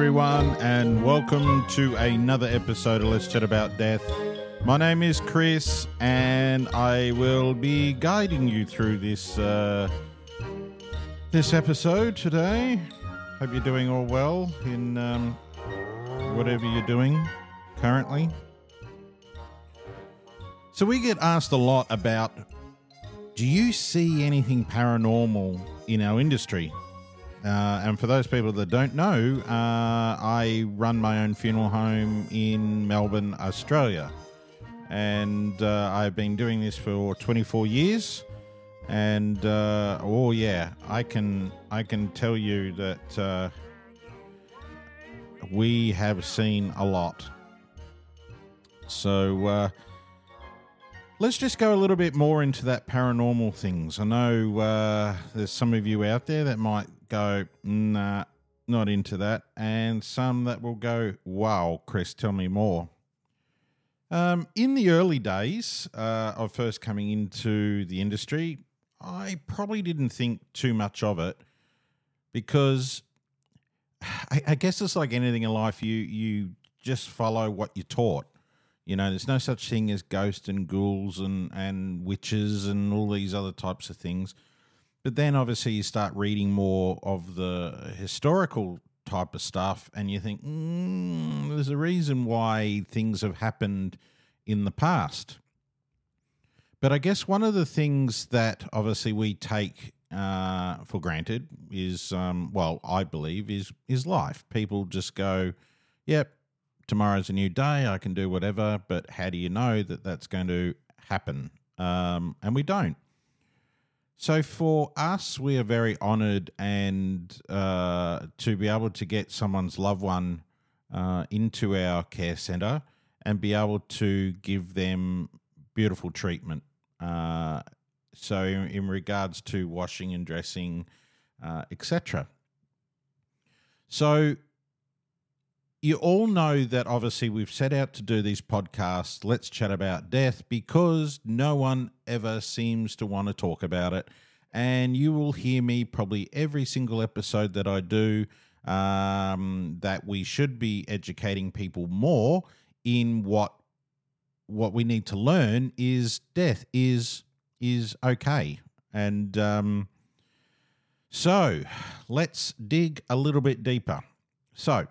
Everyone, and welcome to another episode of Let's Chat About Death. My name is Chris, and I will be guiding you through this uh, this episode today. Hope you're doing all well in um, whatever you're doing currently. So we get asked a lot about: Do you see anything paranormal in our industry? Uh, and for those people that don't know, uh, I run my own funeral home in Melbourne, Australia. And uh, I've been doing this for 24 years. And uh, oh yeah, I can I can tell you that uh, we have seen a lot. So uh, Let's just go a little bit more into that paranormal things. I know uh, there's some of you out there that might go, nah, not into that, and some that will go, wow, Chris, tell me more. Um, in the early days uh, of first coming into the industry, I probably didn't think too much of it because I, I guess it's like anything in life. You you just follow what you're taught. You know, there's no such thing as ghosts and ghouls and, and witches and all these other types of things. But then obviously you start reading more of the historical type of stuff and you think, mm, there's a reason why things have happened in the past. But I guess one of the things that obviously we take uh, for granted is, um, well, I believe is is life. People just go, "Yep, tomorrow's a new day. I can do whatever. But how do you know that that's going to happen? Um, and we don't. So for us, we are very honoured and uh, to be able to get someone's loved one uh, into our care centre and be able to give them beautiful treatment. Uh, so in, in, regards to washing and dressing, uh, etc. So you all know that obviously we've set out to do these podcasts, Let's Chat About Death, because no one ever seems to want to talk about it. And you will hear me probably every single episode that I do um, that we should be educating people more in what what we need to learn is death is is okay and um, so let's dig a little bit deeper so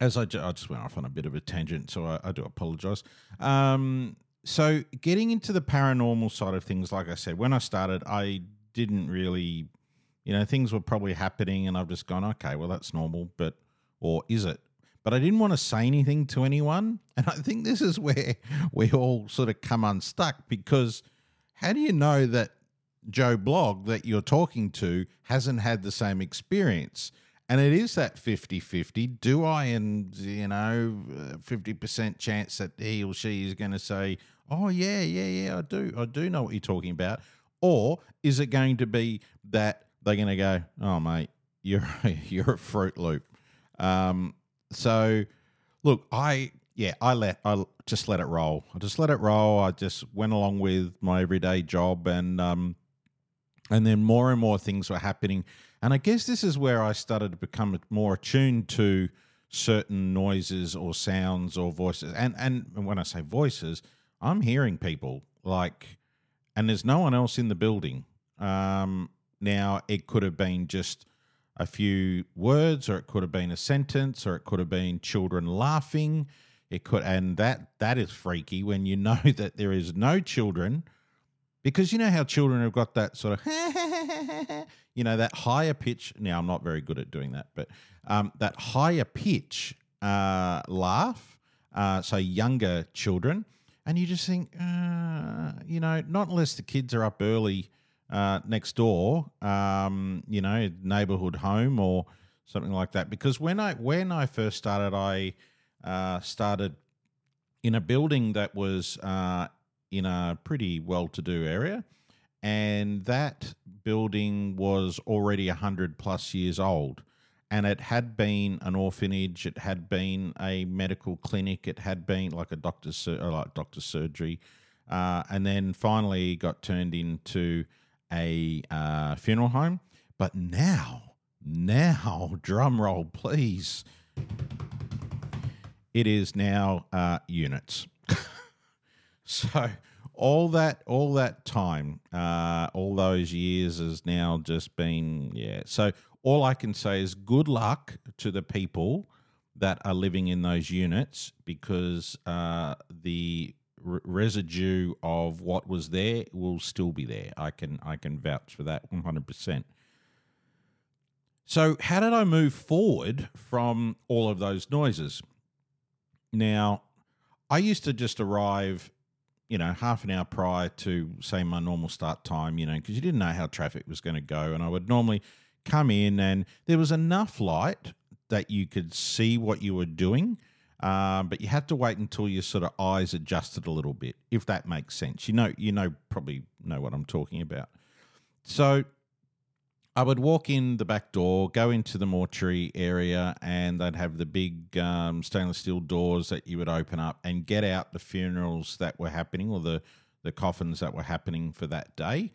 as I, I just went off on a bit of a tangent, so I, I do apologize. Um, so, getting into the paranormal side of things, like I said, when I started, I didn't really, you know, things were probably happening, and I've just gone, okay, well, that's normal, but, or is it? But I didn't want to say anything to anyone. And I think this is where we all sort of come unstuck because how do you know that Joe Blog that you're talking to hasn't had the same experience? And it is that 50 50. Do I, and, you know, 50% chance that he or she is going to say, oh, yeah, yeah, yeah, I do. I do know what you're talking about. Or is it going to be that they're going to go, oh, mate, you're, you're a Fruit Loop. Um, so, look, I, yeah, I let, I just let it roll. I just let it roll. I just went along with my everyday job and, um, and then more and more things were happening and I guess this is where I started to become more attuned to certain noises or sounds or voices. And and when I say voices, I'm hearing people like, and there's no one else in the building. Um, now it could have been just a few words, or it could have been a sentence, or it could have been children laughing. It could, and that that is freaky when you know that there is no children, because you know how children have got that sort of you know, that higher pitch. Now, I'm not very good at doing that, but um, that higher pitch uh, laugh, uh, so younger children, and you just think, uh, you know, not unless the kids are up early uh, next door, um, you know, neighborhood home or something like that. Because when I when I first started, I uh, started in a building that was uh, in a pretty well-to-do area and that building was already 100 plus years old and it had been an orphanage it had been a medical clinic it had been like a doctor's uh, like doctor's surgery uh, and then finally got turned into a uh, funeral home but now now, drum roll, please. It is now uh, units. so all that all that time, uh, all those years has now just been yeah. So all I can say is good luck to the people that are living in those units because uh, the r- residue of what was there will still be there. I can I can vouch for that one hundred percent. So how did I move forward from all of those noises? Now, I used to just arrive, you know, half an hour prior to say my normal start time, you know, because you didn't know how traffic was going to go, and I would normally come in and there was enough light that you could see what you were doing um, but you had to wait until your sort of eyes adjusted a little bit, if that makes sense. You know, you know, probably know what I'm talking about. So I would walk in the back door, go into the mortuary area, and they'd have the big um, stainless steel doors that you would open up and get out the funerals that were happening or the the coffins that were happening for that day.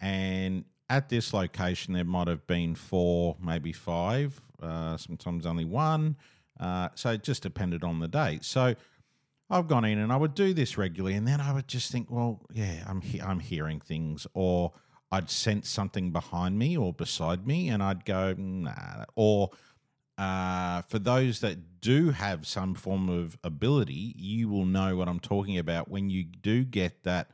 And at this location, there might have been four, maybe five, uh, sometimes only one uh, so it just depended on the day. So I've gone in and I would do this regularly, and then I would just think, well, yeah, I'm he- I'm hearing things, or I'd sense something behind me or beside me, and I'd go, nah. Or uh, for those that do have some form of ability, you will know what I'm talking about when you do get that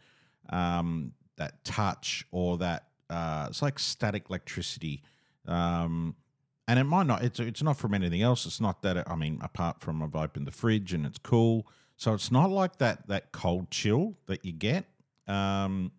um, that touch or that uh, it's like static electricity. Um, and it might not. It's it's not from anything else. It's not that. It, I mean, apart from I've opened the fridge and it's cool, so it's not like that that cold chill that you get. Um,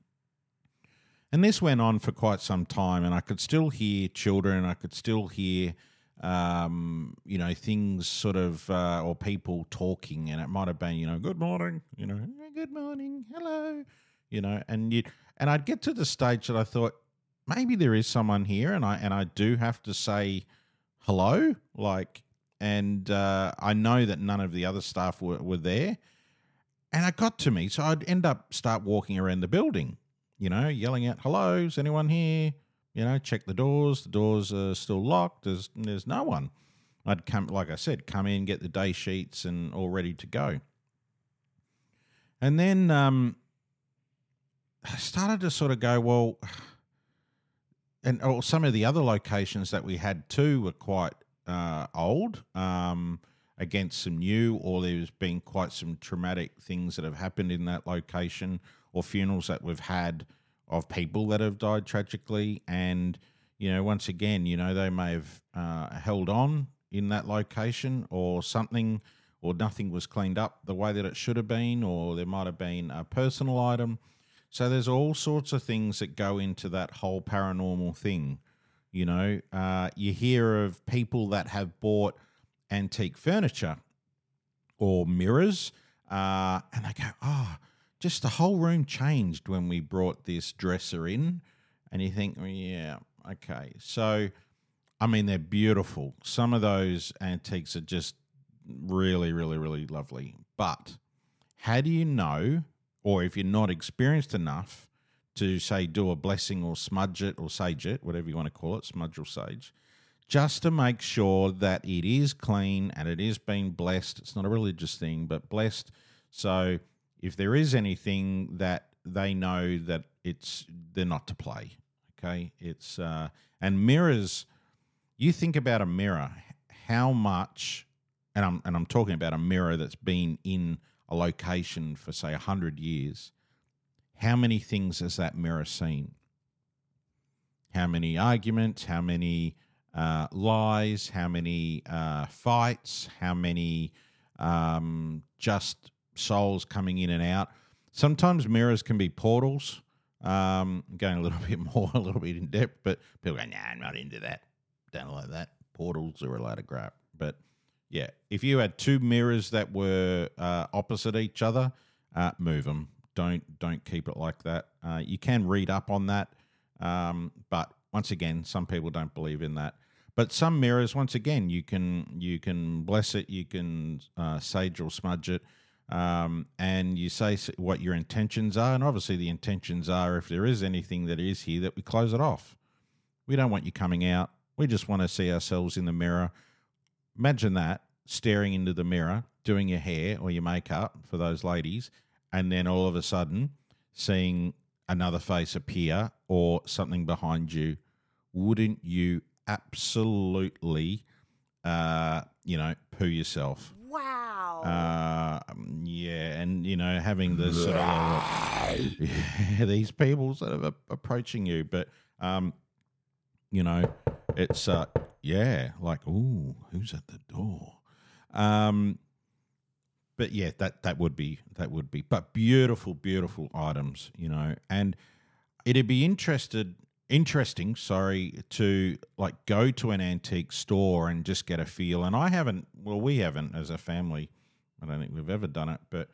and this went on for quite some time, and I could still hear children. I could still hear, um, you know, things sort of uh, or people talking, and it might have been, you know, good morning, you know, good morning, hello, you know, and you and I'd get to the stage that I thought, maybe there is someone here, and I and I do have to say hello, like, and uh, I know that none of the other staff were, were there, and it got to me, so I'd end up start walking around the building, you know, yelling out, "Hello, is anyone here?" You know, check the doors. The doors are still locked. There's there's no one. I'd come, like I said, come in, get the day sheets, and all ready to go. And then um, I started to sort of go, well, and oh, some of the other locations that we had too were quite uh, old um, against some new, or there's been quite some traumatic things that have happened in that location, or funerals that we've had of people that have died tragically. And, you know, once again, you know, they may have uh, held on in that location or something, or nothing was cleaned up the way that it should have been, or there might have been a personal item so there's all sorts of things that go into that whole paranormal thing. You know, uh, you hear of people that have bought antique furniture or mirrors, uh, and they go, "Oh, just the whole room changed when we brought this dresser in," and you think, oh, "Yeah, okay." So, I mean, they're beautiful. Some of those antiques are just really, really, really lovely. But how do you know or if you're not experienced enough to say do a blessing or smudge it or sage it, whatever you want to call it, smudge or sage, just to make sure that it is clean and it is being blessed. It's not a religious thing, but blessed. So if there is anything that they know that it's they're not to play. Okay, it's uh, and mirrors. You think about a mirror, how much, and I'm and I'm talking about a mirror that's been in a location for, say, 100 years, how many things has that mirror seen? How many arguments? How many uh, lies? How many uh, fights? How many um, just souls coming in and out? Sometimes mirrors can be portals. Um, going a little bit more, a little bit in depth, but people go, "Nah, I'm not into that. Don't like that. Portals are a lot of crap." But yeah, if you had two mirrors that were uh, opposite each other, uh, move them. Don't don't keep it like that. Uh, you can read up on that, um, but once again, some people don't believe in that. But some mirrors, once again, you can you can bless it, you can uh, sage or smudge it, um, and you say what your intentions are. And obviously, the intentions are if there is anything that is here, that we close it off. We don't want you coming out We just want to see ourselves in the mirror. Imagine that staring into the mirror, doing your hair or your makeup for those ladies, and then all of a sudden seeing another face appear or something behind you. Wouldn't you absolutely, uh, you know, poo yourself? Wow. Uh, yeah, and you know, having the sort of yeah, these people sort of approaching you, but um, you know, it's uh, yeah, like ooh, who's at the door? Um, but yeah, that that would be that would be, but beautiful, beautiful items, you know, and it'd be interested interesting sorry to like go to an antique store and just get a feel. And i haven't well we haven't as a family. I don't think we've ever done it but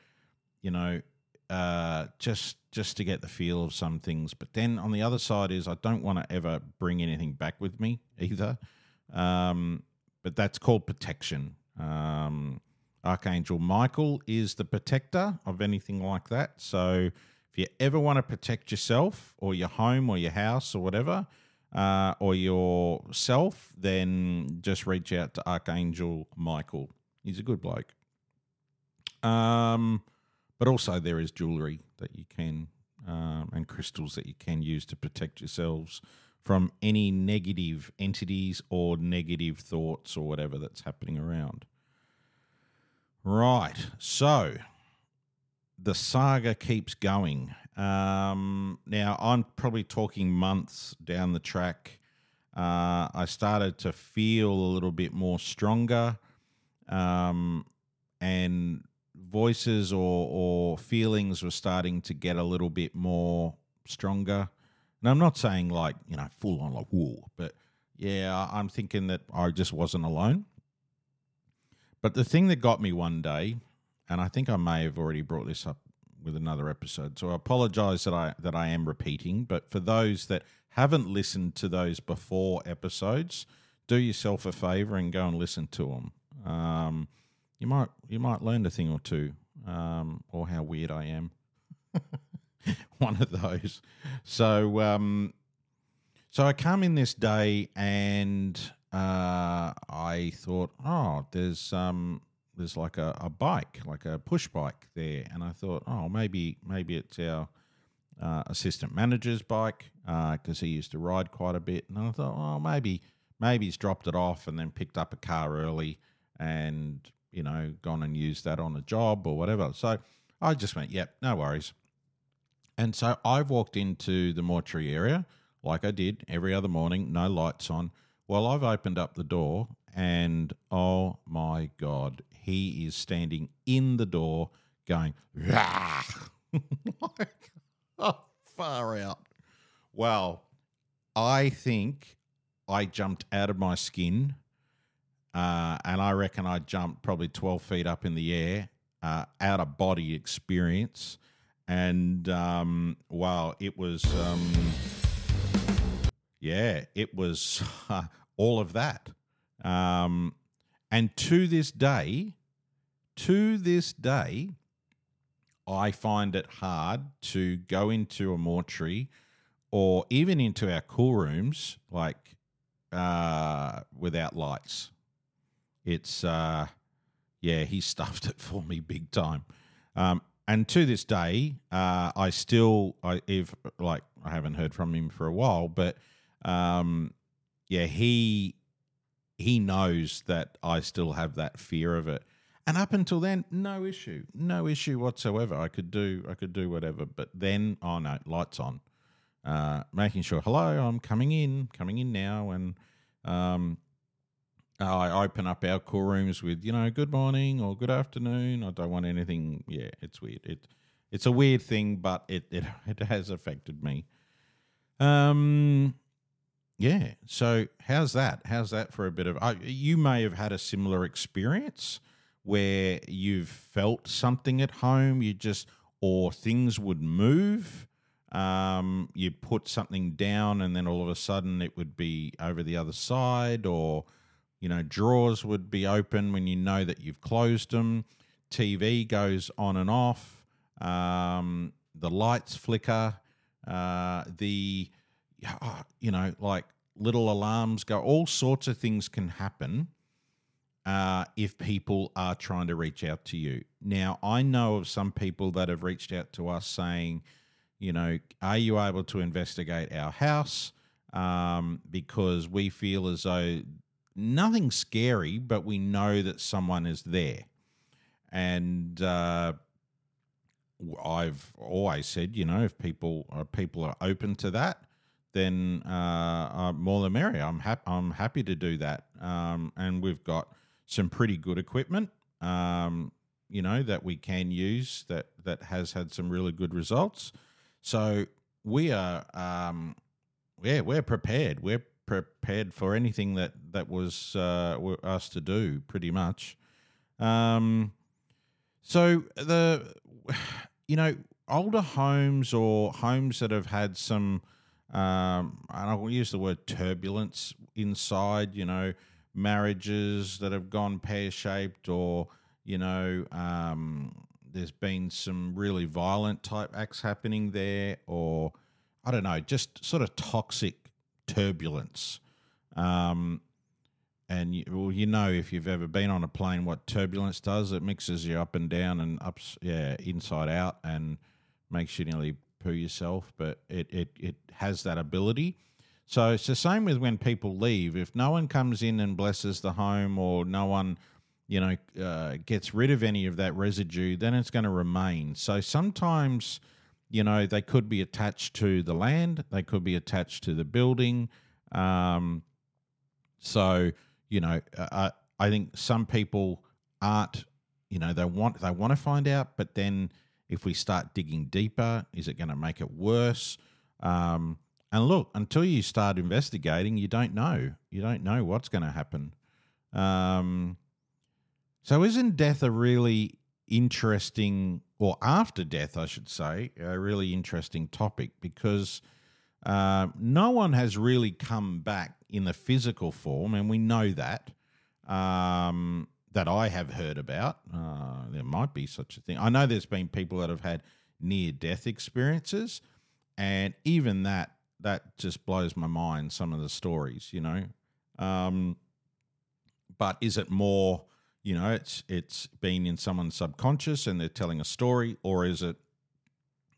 you know uh just just to get the feel of some things. But then on the other side is i don't want to ever bring anything back with me either. Um but that's called protection. Um archangel michael is the protector of anything like that. So you ever want to protect yourself or your home or your house or whatever, uh, or yourself, then just reach out to Archangel Michael. He's a good bloke. Um, but also there is jewelry that you can um, and crystals that you can use to protect yourselves from any negative entities or negative thoughts or whatever that's happening around. Right. So the saga keeps going. Um, now, I'm probably talking months down the track. Uh, I started to feel a little bit more stronger, um, and voices or, or feelings were starting to get a little bit more stronger. And I'm not saying like, you know, full on like, whoa, but yeah, I'm thinking that I just wasn't alone. But the thing that got me one day, and I think I may have already brought this up with another episode. So I apologize that I that I am repeating, but for those that haven't listened to those before episodes, do yourself a favor and go and listen to them. Um, you might you might learn a thing or two, um, or how weird I am. One of those. So um, so I come in this day and uh, I thought, oh, there's um, there's like a, a bike, like a push bike there, and I thought, oh, maybe maybe it's our uh, assistant manager's bike because he used to ride quite a bit, and I thought, oh, maybe maybe he's dropped it off and then picked up a car early and you know gone and used that on a job or whatever. So I just went, yep, no worries. And so I've walked into the mortuary area like I did every other morning, no lights on. Well, I've opened up the door and oh my God, he is standing in the door going, like, oh, far out. Well, I think I jumped out of my skin, uh, and I reckon I jumped probably 12 feet up in the air, uh, out of body experience. And um, wow, it was, um, yeah, it was all of that. Um, and to this day, to this day, I find it hard to go into a mortuary or even into our cool rooms, like uh, without lights. It's, uh, yeah, he stuffed it for me big time. Um, and to this day, uh, I still, I if like I haven't heard from him for a while, but um, yeah, he he knows that I still have that fear of it. And up until then, no issue, no issue whatsoever. I could do, I could do whatever. But then, oh no, lights on, uh, making sure, hello, I'm coming in, coming in now, and um, I open up our call rooms with, you know, good morning or good afternoon. I don't want anything. Yeah, it's weird. It, it's a weird thing, but it it, it has affected me. Um, yeah. So how's that? How's that for a bit of? Uh, you may have had a similar experience where you've felt something at home. You just or things would move. Um, you put something down, and then all of a sudden it would be over the other side, or you know, drawers would be open when you know that you've closed them. TV goes on and off. Um, the lights flicker. Uh, the you know, like little alarms go. All sorts of things can happen uh, if people are trying to reach out to you. Now, I know of some people that have reached out to us saying, you know, are you able to investigate our house? Um, because we feel as though nothing scary, but we know that someone is there. And uh, I've always said, you know, if people are people are open to that, then uh, uh, more the merrier. I'm happy. I'm happy to do that. Um, and we've got some pretty good equipment, um, you know, that we can use that that has had some really good results. So we are, um, yeah, we're prepared. We're prepared for anything that that was uh, us to do, pretty much. Um, so the, you know, older homes or homes that have had some, um, and I'll use the word turbulence inside. You know, marriages that have gone pear shaped, or you know, um, there's been some really violent type acts happening there, or I don't know, just sort of toxic turbulence. Um, and you, well, you know, if you've ever been on a plane, what turbulence does, it mixes you up and down and ups, yeah, inside out, and makes you nearly poo yourself. But it it it has that ability. So it's the same with when people leave. If no one comes in and blesses the home, or no one, you know, uh, gets rid of any of that residue, then it's going to remain. So sometimes, you know, they could be attached to the land, they could be attached to the building. Um, so you know, uh, I think some people aren't. You know, they want they want to find out, but then if we start digging deeper, is it going to make it worse? Um, and look, until you start investigating, you don't know. You don't know what's going to happen. Um, so, isn't death a really interesting, or after death, I should say, a really interesting topic because uh, no one has really come back in the physical form, and we know that. Um, that I have heard about. Uh, there might be such a thing. I know there's been people that have had near death experiences, and even that that just blows my mind. Some of the stories, you know. Um, but is it more, you know, it's it's been in someone's subconscious and they're telling a story, or is it,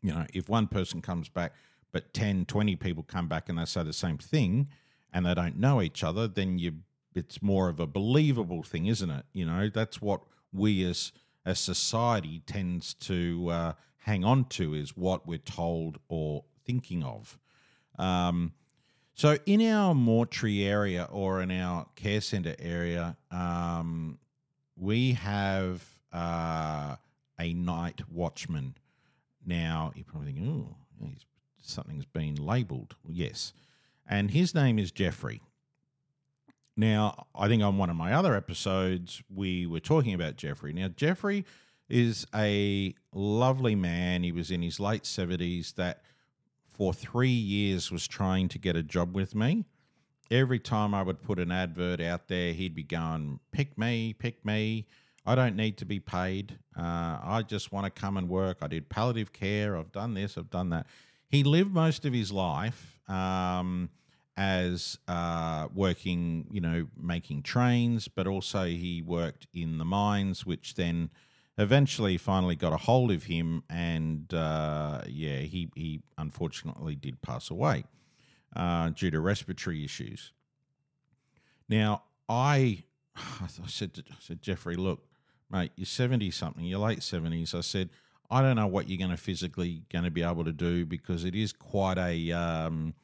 you know, if one person comes back, but 10, 20 people come back and they say the same thing, and they don't know each other, then you it's more of a believable thing, isn't it? You know, that's what we as a society tends to uh, hang on to is what we're told or thinking of. Um, so, in our mortuary area or in our care centre area, um, we have uh, a night watchman. Now, you're probably thinking, oh, something's been labelled. Yes. And his name is Jeffrey. Now, I think on one of my other episodes, we were talking about Jeffrey. Now, Jeffrey is a lovely man. He was in his late 70s that for three years was trying to get a job with me. Every time I would put an advert out there, he'd be going, pick me, pick me. I don't need to be paid. Uh, I just want to come and work. I did palliative care. I've done this, I've done that. He lived most of his life um, as uh, working, you know, making trains, but also he worked in the mines, which then eventually finally got a hold of him, and uh, yeah, he he unfortunately did pass away uh, due to respiratory issues. Now, I I said to, I said Jeffrey, look, mate, you're seventy something, you're late seventies. I said. I don't know what you're going to physically going to be able to do because it is quite a um,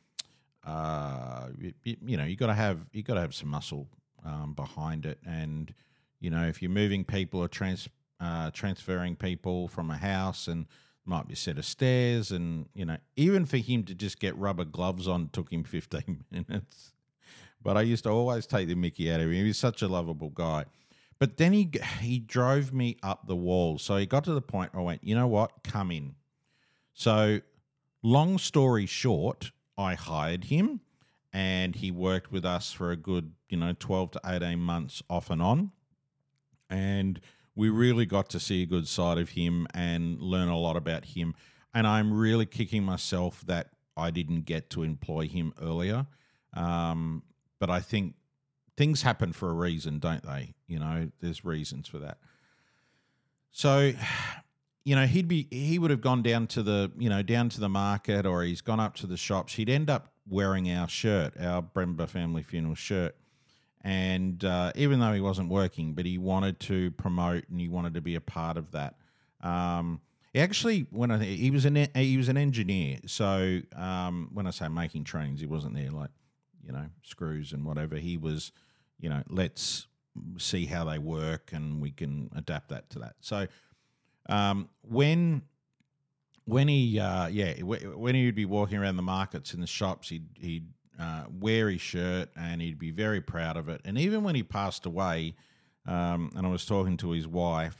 uh, you, you, know you got to have you got to have some muscle um, behind it, and you know if you're moving people or trans uh, transferring people from a house and might be a set of stairs and you know even for him to just get rubber gloves on took him 15 minutes. But i used to always take the mickey out of him. He was such a lovable guy. But then he he drove me up the wall. So he got to the point where i went you know what? Come in. So long story short i hired him and he worked with us for a good you know 12 to 18 months off and on and we really got to see a good side of him and learn a lot about him. And I'm really kicking myself that I didn't get to employ him earlier. Um, but I think things happen for a reason, don't they? You know, there's reasons for that. So, you know, he'd be he would have gone down to the you know down to the market or he's gone up to the shops. He'd end up wearing our shirt, our Bremba family funeral shirt. And uh, even though he wasn't working, but he wanted to promote and he wanted to be a part of that. Um, he actually, when I he was an he was an engineer, so um, when I say making trains, he wasn't there like you know screws and whatever. He was, you know, let's see how they work and we can adapt that to that. So um, when when he uh, yeah when he'd be walking around the markets in the shops, he'd he'd uh, wear his shirt and he'd be very proud of it. And even when he passed away, um, and I was talking to his wife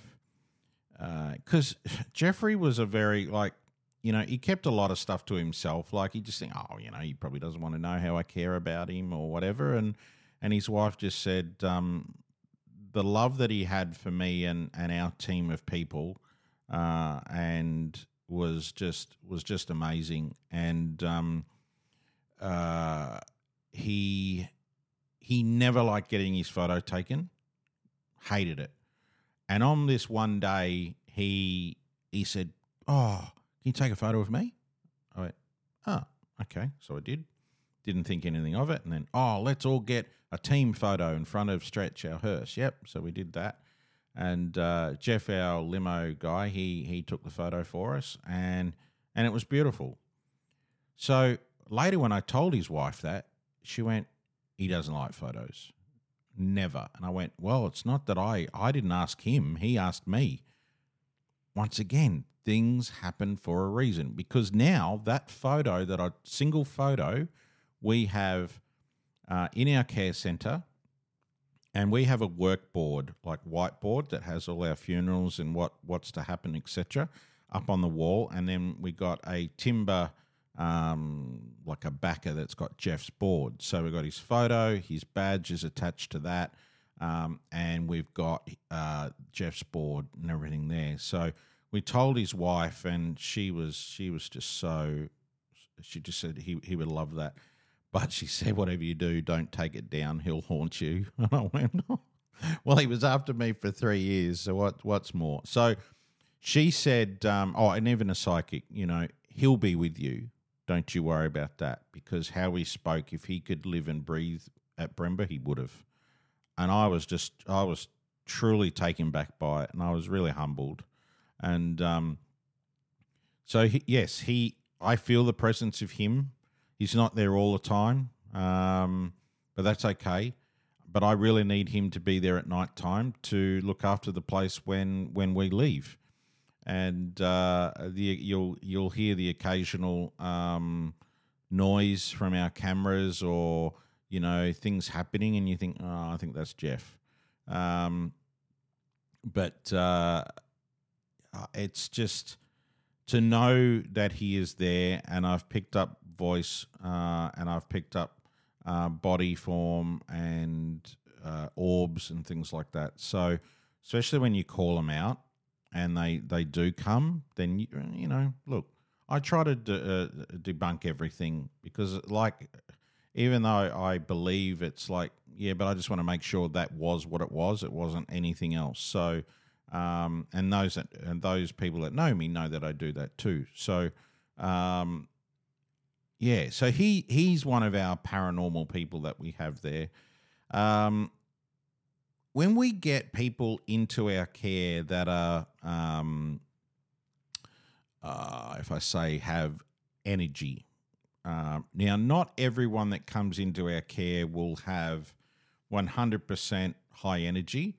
because uh, Jeffrey was a very like you know he kept a lot of stuff to himself. Like he just think, oh, you know, he probably doesn't want to know how I care about him or whatever. And and his wife just said um, the love that he had for me and and our team of people, uh, and was just was just amazing. And um, uh, he he never liked getting his photo taken, hated it and on this one day, he he said, "Oh, can you take a photo of me?" I went, "Oh, okay." So I did. Didn't think anything of it, and then, "Oh, let's all get a team photo in front of Stretch our hearse." Yep. So we did that, and uh, Jeff, our limo guy, he he took the photo for us, and and it was beautiful. So later, when I told his wife that, she went, "He doesn't like photos." never. And I went, well, it's not that I I didn't ask him, he asked me. Once again, things happen for a reason because now that photo, that a single photo, we have uh, in our care center, and we have a work board like whiteboard that has all our funerals and what what's to happen, etc., up on the wall, and then we got a timber um, like a backer that's got Jeff's board. So we've got his photo, his badge is attached to that, um, and we've got uh, Jeff's board and everything there. So we told his wife, and she was she was just so she just said he he would love that. But she said, whatever you do, don't take it down. He'll haunt you. And I went, oh. well, he was after me for three years. So what? What's more? So she said, um, oh, and even a psychic, you know, he'll be with you. Don't you worry about that because how he spoke, if he could live and breathe at Bremba, he would have. And I was just, I was truly taken back by it and I was really humbled. And um, so, he, yes, he, I feel the presence of him. He's not there all the time, um, but that's okay. But I really need him to be there at night time to look after the place when when we leave and uh, the, you'll you'll hear the occasional um, noise from our cameras or you know things happening, and you think, oh, I think that's Jeff. Um, but uh, it's just to know that he is there, and I've picked up voice, uh, and I've picked up uh, body form and uh, orbs and things like that. So, especially when you call them out, and they they do come, then you, you know, look, I try to de- uh, debunk everything because, like, even though I believe it's like, yeah, but I just want to make sure that was what it was. It wasn't anything else. So, um, and those that, and those people that know me know that I do that too. So, um, yeah, so he he's one of our paranormal people that we have there. Um, when we get people into our care that are, um, uh, if I say, have energy. Uh, now, not everyone that comes into our care will have 100% high energy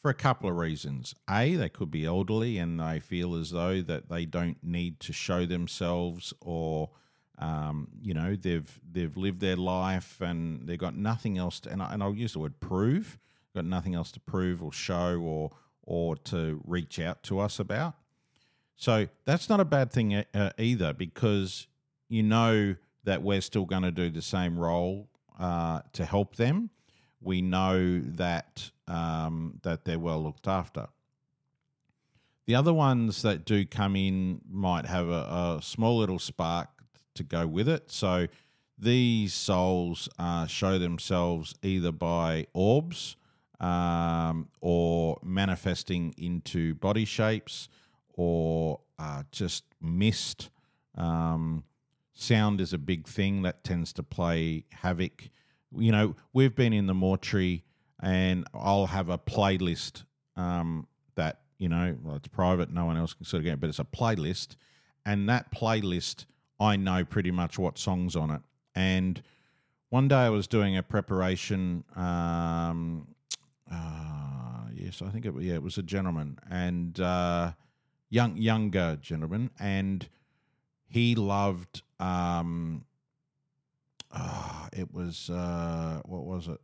for a couple of reasons. A, they could be elderly and they feel as though that they don't need to show themselves or um, you know they've they've lived their life and they've got nothing else to, and, I, and I'll use the word prove got nothing else to prove or show or or to reach out to us about. So that's not a bad thing uh, either because you know that we're still going to do the same role uh, to help them. We know that um, that they're well looked after. The other ones that do come in might have a, a small little spark to go with it. So these souls uh, show themselves either by orbs um, or manifesting into body shapes or uh, just mist. Um, sound is a big thing that tends to play havoc. You know, we've been in the mortuary and I'll have a playlist um, that, you know, well, it's private, no one else can sort of get it, but it's a playlist. And that playlist, I know pretty much what song's on it. And one day I was doing a preparation. Um, uh, yes, I think it yeah it was a gentleman and uh, young younger gentleman, and he loved. Um, uh, it was uh, what was it?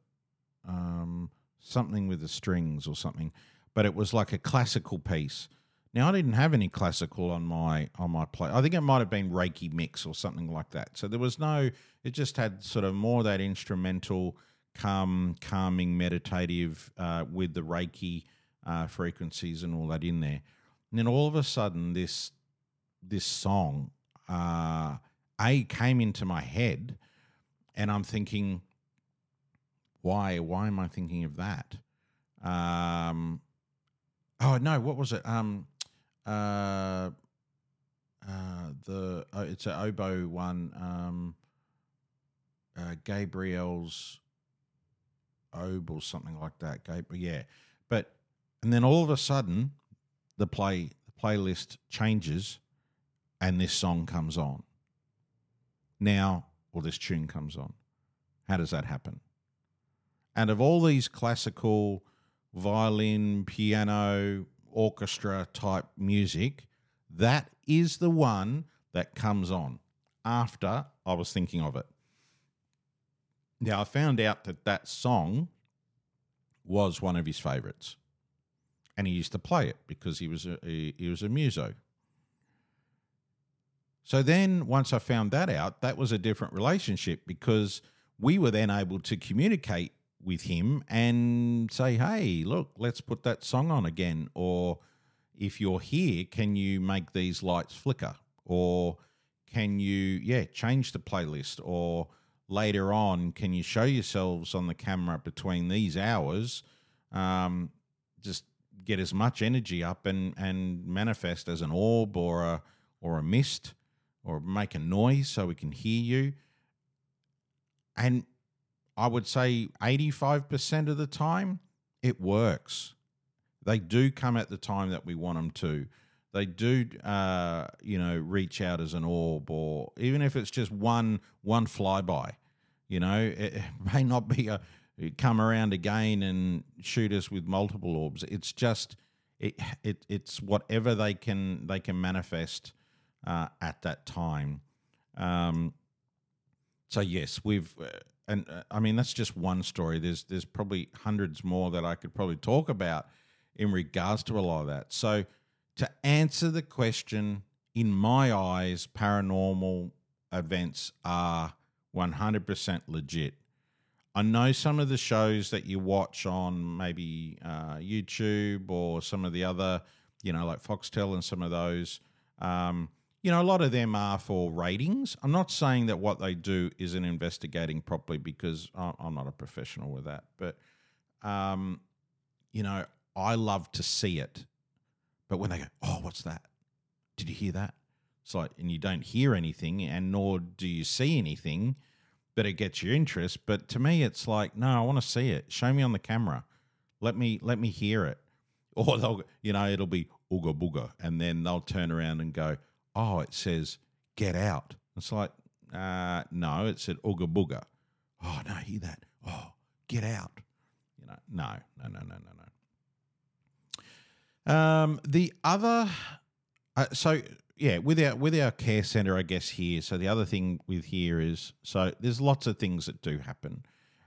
Um, something with the strings or something, but it was like a classical piece. Now I didn't have any classical on my on my play. I think it might have been Reiki mix or something like that. So there was no it just had sort of more that instrumental, calm, calming, meditative uh, with the Reiki uh, frequencies and all that in there. And then all of a sudden, this this song, uh, a came into my head, and I'm thinking, why? Why am I thinking of that? Um, oh no, what was it? Um, uh, uh, the uh, it's an oboe one. Um, uh, Gabriel's Oboe or something like that. Gabriel, yeah. But and then all of a sudden, the play the playlist changes, and this song comes on. Now, or this tune comes on. How does that happen? And of all these classical violin, piano, orchestra type music, that is the one that comes on after I was thinking of it. Now, I found out that that song was one of his favourites, and he used to play it because he was a he, he was a muso. So then, once I found that out, that was a different relationship because we were then able to communicate with him and say, "Hey, look, let's put that song on again," or if you're here, can you make these lights flicker? Or can you, yeah, change the playlist? Or later on, can you show yourselves on the camera between these hours? Um, just get as much energy up and, and manifest as an orb or a or a mist or make a noise so we can hear you. And I would say 85% of the time it works. They do come at the time that we want them to. They do, uh, you know, reach out as an orb, or even if it's just one one flyby. You know, it may not be a come around again and shoot us with multiple orbs. It's just it, it it's whatever they can they can manifest uh, at that time. Um, so yes, we've uh, and uh, I mean that's just one story. There's there's probably hundreds more that I could probably talk about in regards to a lot of that. So, to answer the question, in my eyes, paranormal events are 100% legit. I know some of the shows that you watch on maybe uh, YouTube or some of the other, you know, like Foxtel and some of those. Um, you know, a lot of them are for ratings. I'm not saying that what they do isn't investigating properly because I'm not a professional with that. But, um, you know, I love to see it. But when they go, oh, what's that? Did you hear that? It's like, and you don't hear anything, and nor do you see anything, but it gets your interest. But to me, it's like, no, I want to see it. Show me on the camera. Let me let me hear it. Or they'll, you know, it'll be ooga booga, and then they'll turn around and go, oh, it says get out. It's like, uh, no, it said ooga booga. Oh no, hear that? Oh, get out. You know, no, no, no, no, no, no. Um, the other, uh, so yeah, with our with our care center, I guess here. So the other thing with here is, so there's lots of things that do happen,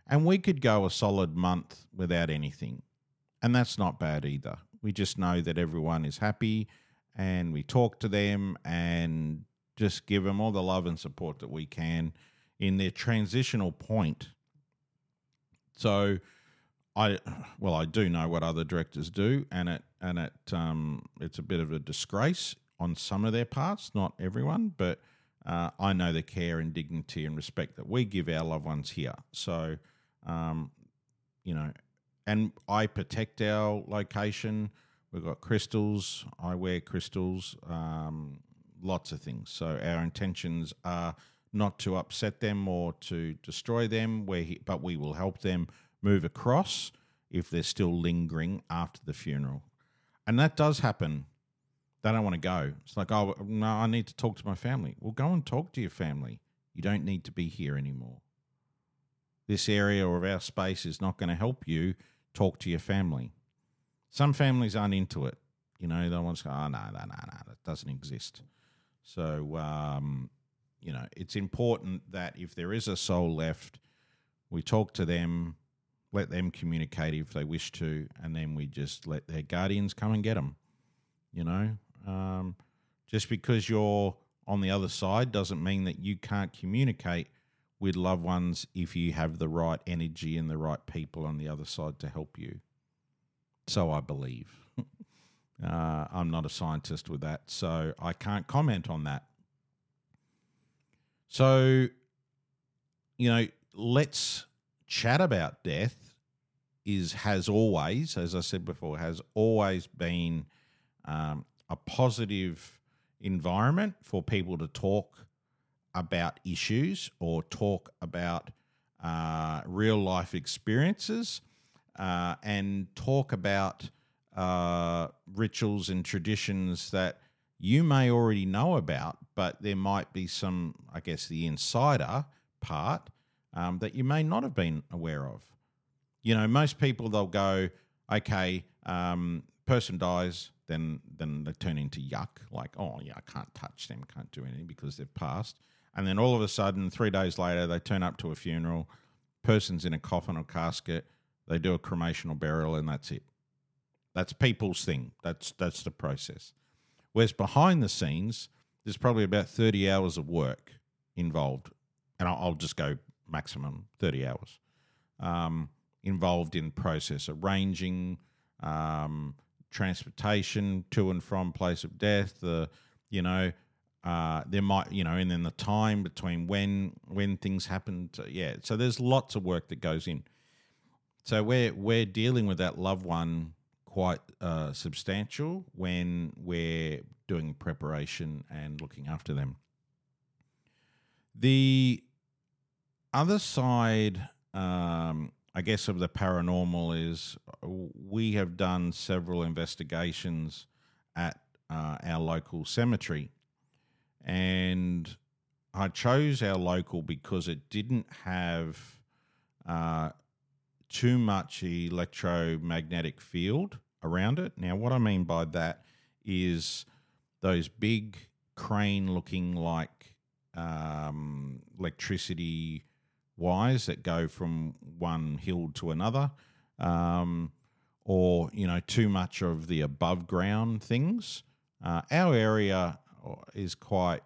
and we could go a solid month without anything, and that's not bad either. We just know that everyone is happy, and we talk to them and just give them all the love and support that we can in their transitional point. So I well, I do know what other directors do, and it and it um, it's a bit of a disgrace on some of their parts, not everyone, but uh, I know the care and dignity and respect that we give our loved ones here. So, um, you know, and I protect our location. We've got crystals. I wear crystals. Um, lots of things. So our intentions are not to upset them or to destroy them. Where but we will help them move across if they're still lingering after the funeral, and that does happen. They don't want to go. It's like, oh no, I need to talk to my family. Well, go and talk to your family. You don't need to be here anymore. This area of our space is not going to help you talk to your family. Some families aren't into it. You know, they want to go, oh, no, no, no, no, that doesn't exist. So, um, you know, it's important that if there is a soul left, we talk to them, let them communicate if they wish to, and then we just let their guardians come and get them. You know, um, just because you're on the other side doesn't mean that you can't communicate with loved ones if you have the right energy and the right people on the other side to help you. So I believe. uh, I'm not a scientist with that, so I can't comment on that. So, you know, let's chat about death. Is has always, as I said before, has always been um, a positive environment for people to talk about issues or talk about uh, real life experiences uh, and talk about uh, rituals and traditions that you may already know about, but there might be some, I guess, the insider part um, that you may not have been aware of. You know, most people they'll go, okay, um, person dies, then then they turn into yuck, like, oh yeah, I can't touch them, can't do anything because they've passed. And then all of a sudden, three days later, they turn up to a funeral, person's in a coffin or casket, they do a cremation or burial, and that's it. That's people's thing. That's that's the process. Whereas behind the scenes, there's probably about 30 hours of work involved, and I'll, I'll just go maximum 30 hours um, involved in process arranging, um, transportation to and from place of death, the you know uh, there might you know and then the time between when when things happen to, yeah so there's lots of work that goes in so we're we're dealing with that loved one quite uh, substantial when we're doing preparation and looking after them the other side um, I guess, of the paranormal is uh, we have done several investigations at uh, our local cemetery. And I chose our local because it didn't have uh, too much electromagnetic field around it. Now, what I mean by that is those big crane looking like um, electricity wires that go from one hill to another, um, or you know too much of the above ground things. Uh, our area uh, is quite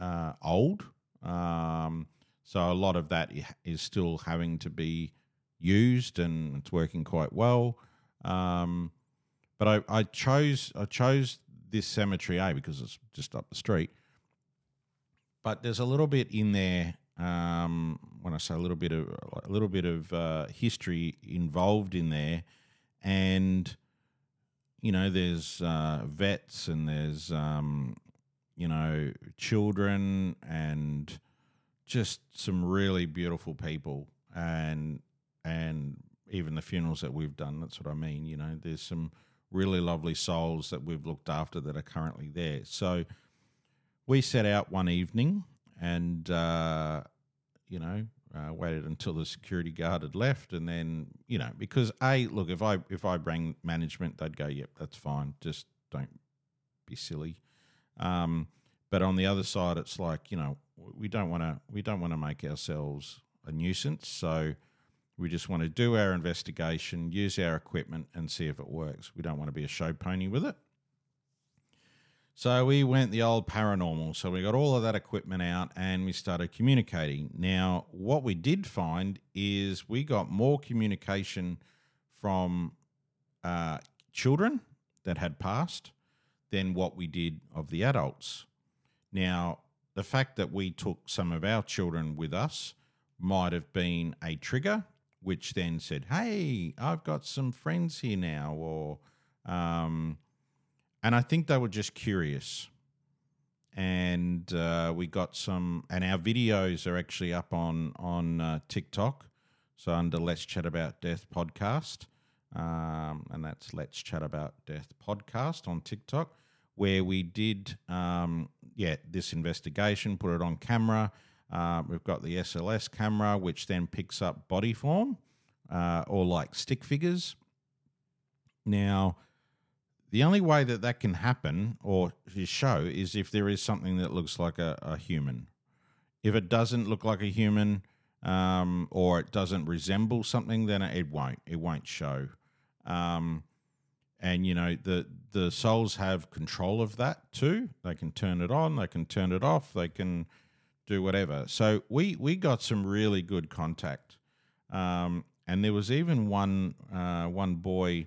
uh, old, um, so a lot of that is still having to be used, and it's working quite well. Um, but I, I chose I chose this cemetery A because it's just up the street. But there's a little bit in there um, when I say a little bit of a little bit of uh, history involved in there, and you know, there's uh, vets and there's um, you know children and just some really beautiful people and and even the funerals that we've done. That's what I mean. You know, there's some really lovely souls that we've looked after that are currently there. So we set out one evening and uh, you know uh, waited until the security guard had left, and then you know because a look if I if I bring management, they'd go, yep, that's fine, just don't be silly. Um, but on the other side, it's like you know we don't want to we don't want to make ourselves a nuisance, so we just want to do our investigation, use our equipment, and see if it works. We don't want to be a show pony with it. So we went the old paranormal. So we got all of that equipment out and we started communicating. Now, what we did find is we got more communication from uh, children that had passed than what we did of the adults. Now, the fact that we took some of our children with us might have been a trigger, which then said, "Hey, I've got some friends here now," or, um, and I think they were just curious, and uh, we got some, and our videos are actually up on on uh, TikTok, so under Let's Chat About Death podcast, um, and that's Let's Chat About Death podcast on TikTok where we did, um, yeah, this investigation, put it on camera. Uh, we've got the SLS camera, which then picks up body form uh, or like stick figures. Now, the only way that that can happen or show is if there is something that looks like a, a human. If it doesn't look like a human um, or it doesn't resemble something, then it won't. It won't show. Um, and you know the the souls have control of that too. They can turn it on, they can turn it off, they can do whatever. So we we got some really good contact, um, and there was even one uh, one boy,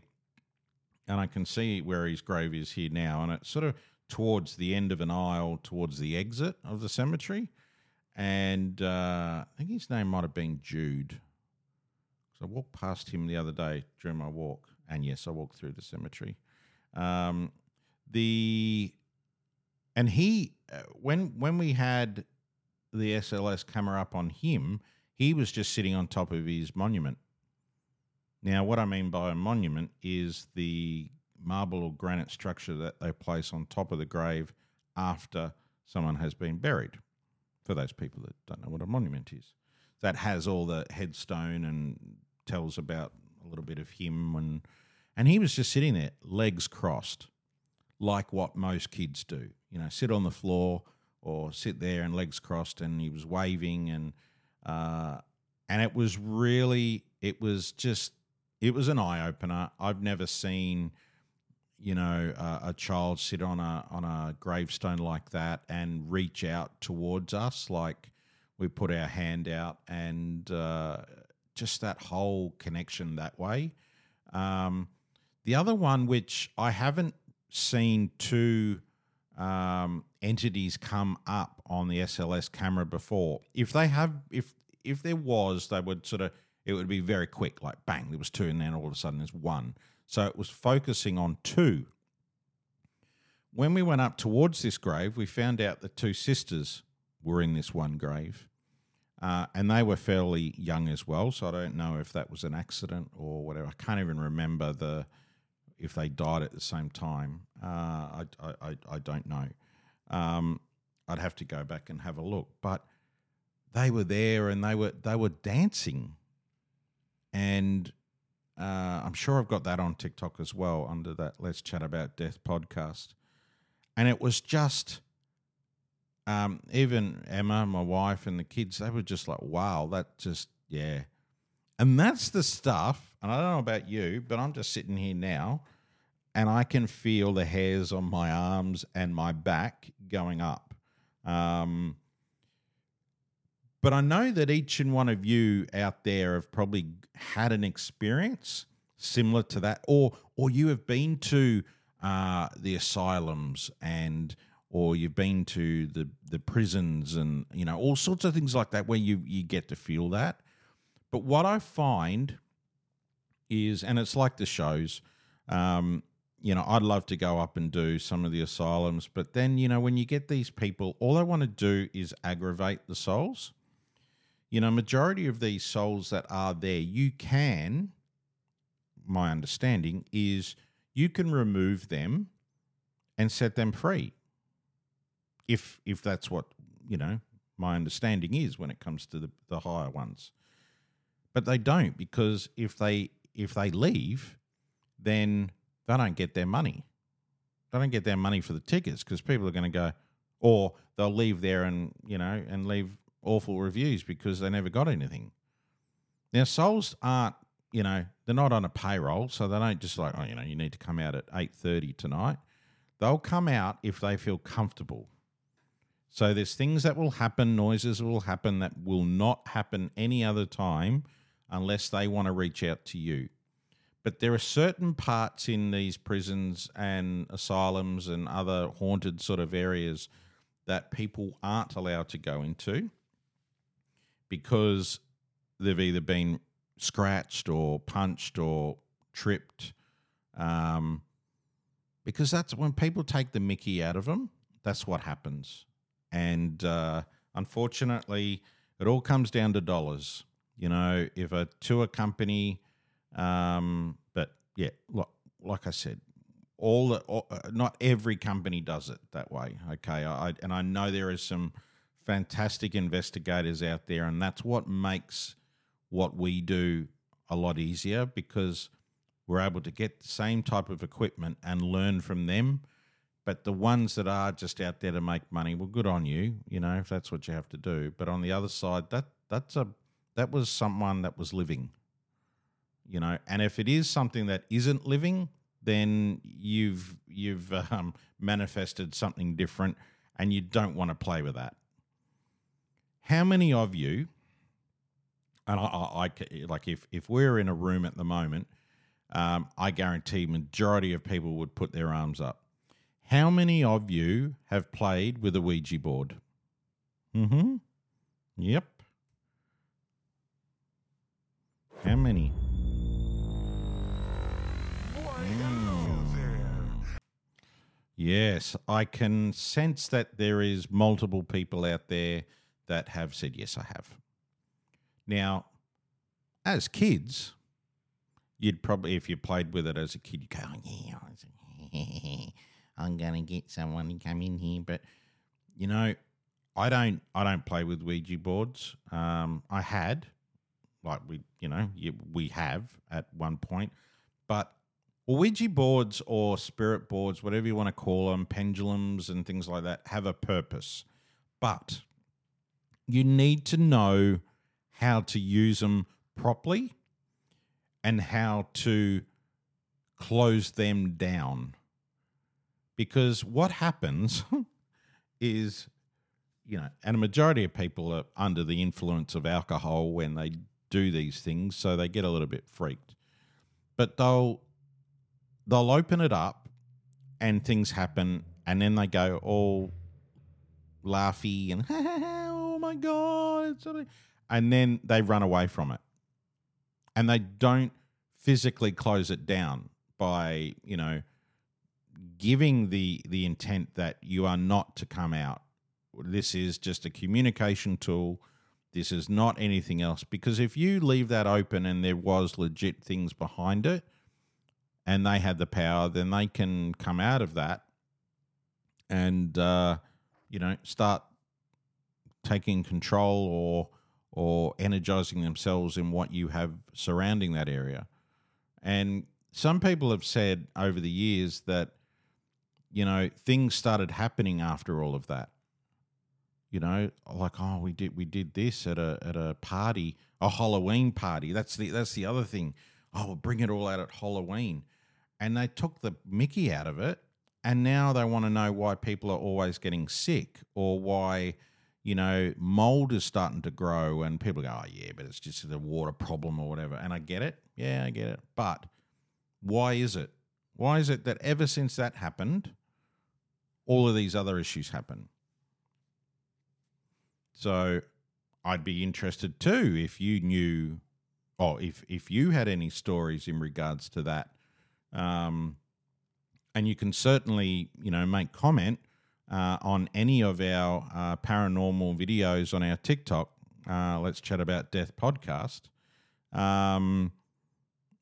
and I can see where his grave is here now, and it's sort of towards the end of an aisle, towards the exit of the cemetery, and uh, I think his name might have been Jude. I walked past him the other day during my walk, and yes, I walked through the cemetery. Um, the and he uh, when when we had the SLS camera up on him, he was just sitting on top of his monument. Now, what I mean by a monument is the marble or granite structure that they place on top of the grave after someone has been buried. For those people that don't know what a monument is, that has all the headstone and tells about a little bit of him and and he was just sitting there, legs crossed, like what most kids do. You know, sit on the floor or sit there and legs crossed, and he was waving, and uh, and it was really, it was just, it was an eye opener. I've never seen, you know, a child sit on a on a gravestone like that and reach out towards us, like we put our hand out, and uh, just that whole connection that way. Um, the other one, which I haven't seen two um, entities come up on the SLS camera before. If they have, if if there was, they would sort of it would be very quick, like bang, there was two, and then all of a sudden there's one. So it was focusing on two. When we went up towards this grave, we found out that two sisters were in this one grave. Uh, and they were fairly young as well, so I don't know if that was an accident or whatever. I can't even remember the if they died at the same time. Uh, I, I, I don't know. Um, I'd have to go back and have a look. But they were there and they were they were dancing, and uh, I'm sure I've got that on TikTok as well under that Let's Chat About Death podcast. And it was just, um, even Emma, my wife, and the kids, they were just like, wow, that just, yeah. And that's the stuff, and I don't know about you, but I'm just sitting here now and I can feel the hairs on my arms and my back going up. Um, but I know that each and one of you out there have probably had an experience similar to that, or or you have been to uh, the asylums and or you've been to the the prisons and you know all sorts of things like that where you you get to feel that. But what I find is, and it's like the shows. Um, you know, I'd love to go up and do some of the asylums, but then, you know, when you get these people, all they want to do is aggravate the souls. You know, majority of these souls that are there, you can, my understanding is you can remove them and set them free. If if that's what, you know, my understanding is when it comes to the, the higher ones. But they don't because if they if they leave, then they don't get their money. They don't get their money for the tickets because people are going to go, or they'll leave there and you know and leave awful reviews because they never got anything. Now souls aren't you know they're not on a payroll, so they don't just like oh you know you need to come out at eight thirty tonight. They'll come out if they feel comfortable. So there's things that will happen, noises will happen that will not happen any other time unless they want to reach out to you. But there are certain parts in these prisons and asylums and other haunted sort of areas that people aren't allowed to go into because they've either been scratched or punched or tripped. Um, because that's when people take the mickey out of them, that's what happens. And uh, unfortunately, it all comes down to dollars. You know, if a tour company, um, but yeah, like, like I said, all, the, all, uh, not every company does it that way. Okay, I, and I know there is some fantastic investigators out there, and that's what makes what we do a lot easier because we're able to get the same type of equipment and learn from them. But the ones that are just out there to make money, well, good on you, you know, if that's what you have to do. But on the other side, that that's a that was someone that was living, you know. And if it is something that isn't living, then you've you've um, manifested something different, and you don't want to play with that. How many of you? And I, I, I like if if we're in a room at the moment um, I guarantee majority of people would put their arms up. How many of you have played with a Ouija board? Mm-hmm. Yep. How many? Yes, I can sense that there is multiple people out there that have said yes, I have. Now, as kids, you'd probably, if you played with it as a kid, you go, oh, yeah, I'm gonna get someone to come in here. But you know, I don't, I don't play with Ouija boards. Um, I had, like we, you know, we have at one point, but Ouija boards or spirit boards, whatever you want to call them, pendulums and things like that, have a purpose. But you need to know how to use them properly and how to close them down. Because what happens is, you know, and a majority of people are under the influence of alcohol when they do these things, so they get a little bit freaked. But they'll they'll open it up and things happen and then they go all laughy and oh my god and then they run away from it. And they don't physically close it down by you know giving the the intent that you are not to come out. This is just a communication tool. This is not anything else. Because if you leave that open and there was legit things behind it and they had the power then they can come out of that and uh, you know start taking control or or energizing themselves in what you have surrounding that area. And some people have said over the years that, you know, things started happening after all of that. You know, like oh, we did we did this at a at a party, a Halloween party. That's the that's the other thing. Oh, we'll bring it all out at Halloween, and they took the Mickey out of it, and now they want to know why people are always getting sick or why you know, mold is starting to grow, and people go, oh, yeah, but it's just a water problem or whatever. And I get it. Yeah, I get it. But why is it? Why is it that ever since that happened, all of these other issues happen? So I'd be interested too if you knew, or if, if you had any stories in regards to that. Um, and you can certainly, you know, make comment uh, on any of our uh, paranormal videos on our TikTok, uh, Let's Chat About Death podcast, um,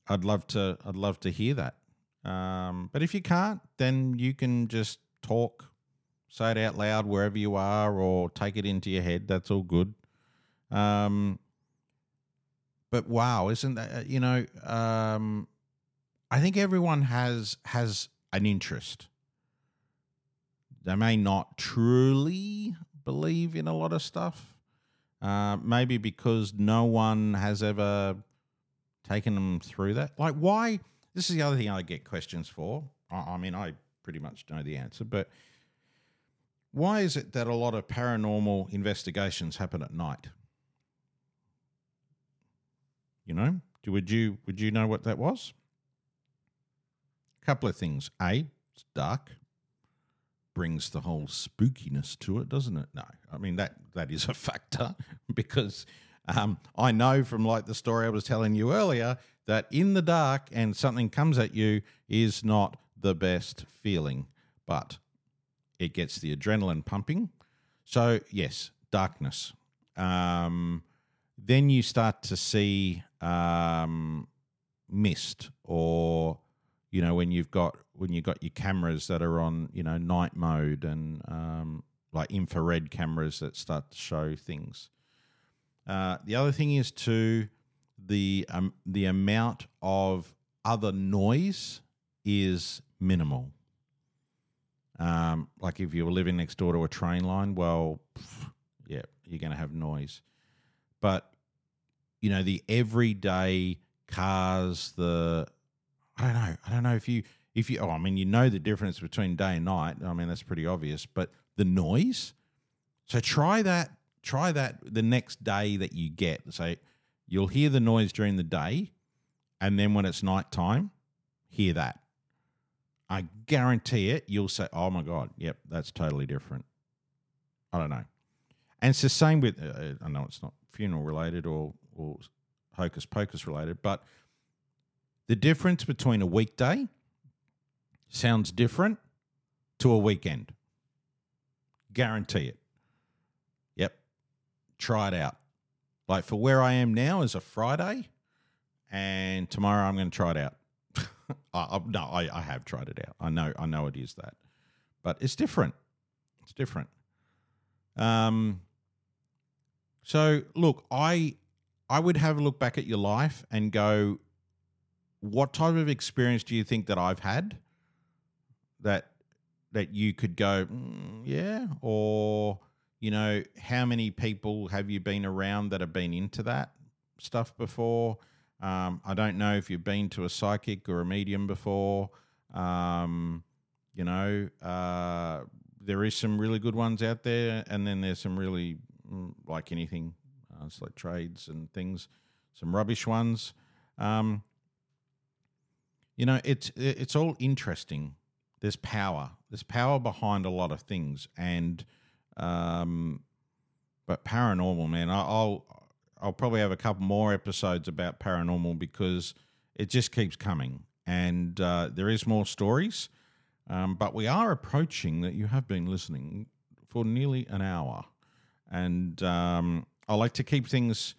I'd love to. I'd love to hear that. Um, but if you can't, then you can just talk, say it out loud wherever you are, or take it into your head. That's all good. Um, but wow, isn't that you know? Um, I think everyone has has an interest they may not truly believe in a lot of stuff. Uh, maybe because no one has ever taken them through that. Like, why? This is the other thing I get questions for. I, I mean, I pretty much know the answer, but why is it that a lot of paranormal investigations happen at night? You know, would you would you know what that was? Couple of things. A, it's dark. brings the whole spookiness to it, doesn't it? No, I mean that that is a factor because um, I know from like the story I was telling you earlier that in the dark and something comes at you is not the best feeling, but it gets the adrenaline pumping. So yes, darkness. Um, then you start to see um, mist or you know when you've got when you've got your cameras that are on you know night mode and um, like infrared cameras that start to show things. Uh, the other thing is too the um, the amount of other noise is minimal. Um, like if you were living next door to a train line well pff, yeah you're going to have noise. But you know the everyday cars the I don't know. I don't know if you if you. Oh, I mean, you know the difference between day and night. I mean, that's pretty obvious. But the noise. So try that. Try that the next day that you get. So you'll hear the noise during the day, and then when it's nighttime, hear that. I guarantee it. You'll say, "Oh my god, yep, that's totally different." I don't know. And it's the same with. Uh, I know it's not funeral related or or hocus pocus related, but the difference between a weekday sounds different to a weekend. Guarantee it. Yep. Try it out. Like for where I am now is a Friday, and tomorrow I'm going to try it out. I, I, no, I, I have tried it out. I know, I know it is that, but it's different. It's different. Um. So look, I I would have a look back at your life and go, what type of experience do you think that I've had that that you could go, mm, yeah, or you know, how many people have you been around that have been into that stuff before? Um, I don't know if you've been to a psychic or a medium before. Um, you know, uh, there is some really good ones out there, and then there's some really mm, like anything, uh, it's like trades and things, some rubbish ones. Um, you know, it's it's all interesting. There's power. There's power behind a lot of things, and um, but paranormal, man, I'll I'll probably have a couple more episodes about paranormal because it just keeps coming, and uh, there is more stories. Um, but we are approaching that. You have been listening for nearly an hour, and um, I like to keep things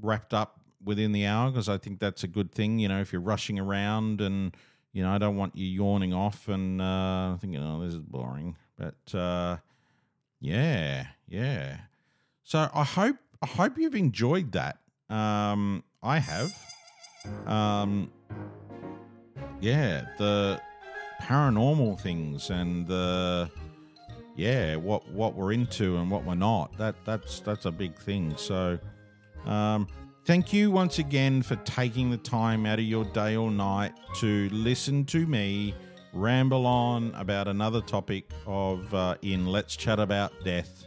wrapped up within the hour because I think that's a good thing. You know, if you're rushing around and you know, I don't want you yawning off and uh, thinking, oh, this is boring. But uh, yeah, yeah. So I hope I hope you've enjoyed that. Um, I have. Um, yeah, the paranormal things and the yeah, what what we're into and what we're not. That that's that's a big thing. So um, Thank you once again for taking the time out of your day or night to listen to me ramble on about another topic of uh, in Let's Chat About Death.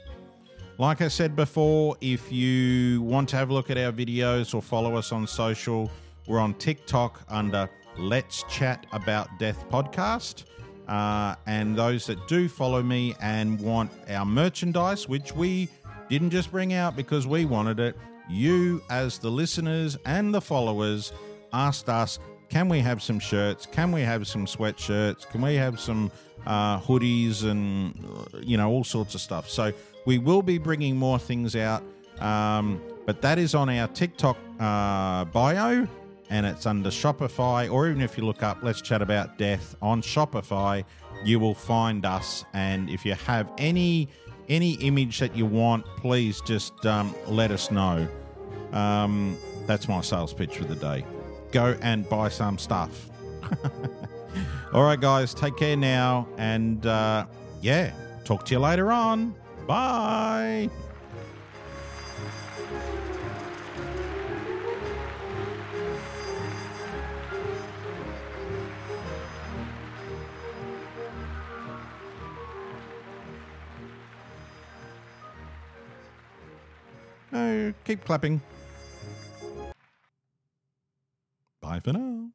Like I said before, if you want to have a look at our videos or follow us on social, we're on TikTok under Let's Chat About Death podcast. Uh, and those that do follow me and want our merchandise, which we didn't just bring out because we wanted it, you, as the listeners and the followers, asked us can we have some shirts? Can we have some sweatshirts? Can we have some uh, hoodies and, you know, all sorts of stuff? So we will be bringing more things out. Um, but that is on our TikTok uh, bio and it's under Shopify, or even if you look up Let's Chat About Death on Shopify, you will find us. And if you have any any image that you want, please just um, let us know. Um, that's my sales pitch for the day. Go and buy some stuff. All right, guys, take care now. And uh, yeah, talk to you later on. Bye. No, keep clapping. Bye for now.